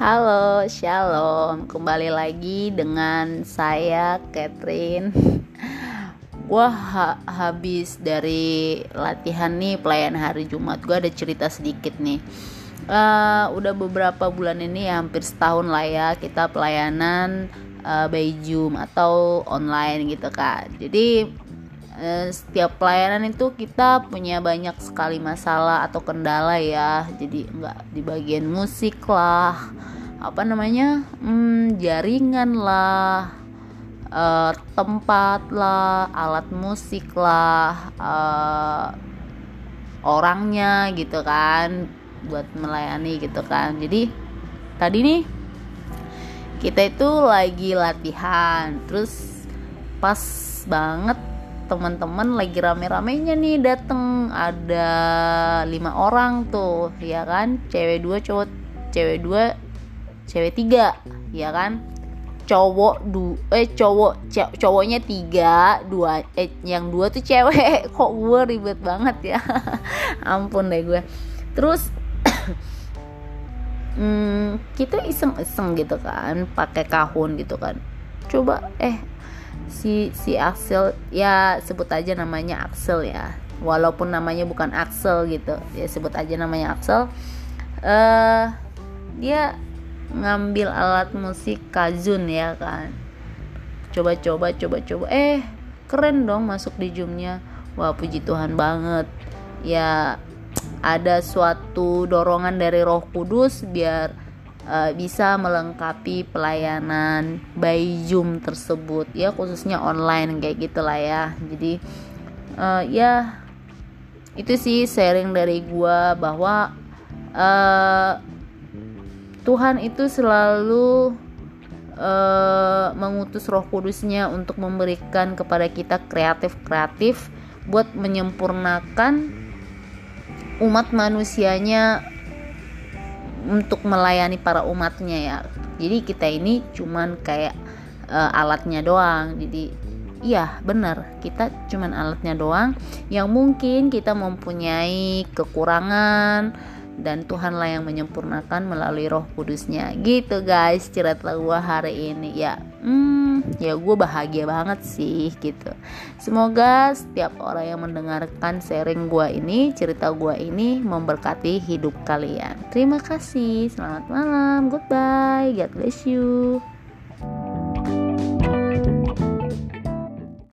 Halo, shalom. Kembali lagi dengan saya Catherine. Gua ha habis dari latihan nih pelayan hari Jumat. Gua ada cerita sedikit nih. Uh, udah beberapa bulan ini ya, hampir setahun lah ya kita pelayanan uh, by Zoom atau online gitu kan. Jadi uh, setiap pelayanan itu kita punya banyak sekali masalah atau kendala ya. Jadi enggak di bagian musik lah apa namanya hmm, jaringan lah uh, tempat lah alat musik lah uh, orangnya gitu kan buat melayani gitu kan jadi tadi nih kita itu lagi latihan terus pas banget teman-teman lagi rame-ramenya nih dateng. Ada lima orang tuh ya kan? Cewek dua cowok cewek dua cewek tiga ya kan? Cowok du eh cowok cowoknya tiga dua eh yang dua tuh cewek. Kok gue ribet banget ya? Ampun deh gue terus hmm, kita iseng-iseng gitu kan pakai kahun gitu kan. Coba eh si si Axel ya sebut aja namanya Axel ya. Walaupun namanya bukan Axel gitu ya sebut aja namanya Axel. Uh, dia ngambil alat musik kazun ya kan. Coba-coba coba-coba. Eh keren dong masuk di zoomnya. Wah puji Tuhan banget. Ya ada suatu dorongan dari Roh Kudus biar uh, bisa melengkapi pelayanan by Zoom tersebut. Ya khususnya online kayak gitulah ya. Jadi uh, ya itu sih sharing dari gua bahwa uh, Tuhan itu selalu uh, mengutus Roh Kudusnya untuk memberikan kepada kita kreatif-kreatif buat menyempurnakan umat manusianya untuk melayani para umatnya ya. Jadi kita ini cuman kayak uh, alatnya doang. Jadi iya benar kita cuman alatnya doang yang mungkin kita mempunyai kekurangan dan Tuhanlah yang menyempurnakan melalui Roh Kudusnya gitu guys cerita gue hari ini ya hmm ya gue bahagia banget sih gitu. Semoga setiap orang yang mendengarkan sharing gue ini cerita gue ini memberkati hidup kalian. Terima kasih. Selamat malam. Goodbye. God bless you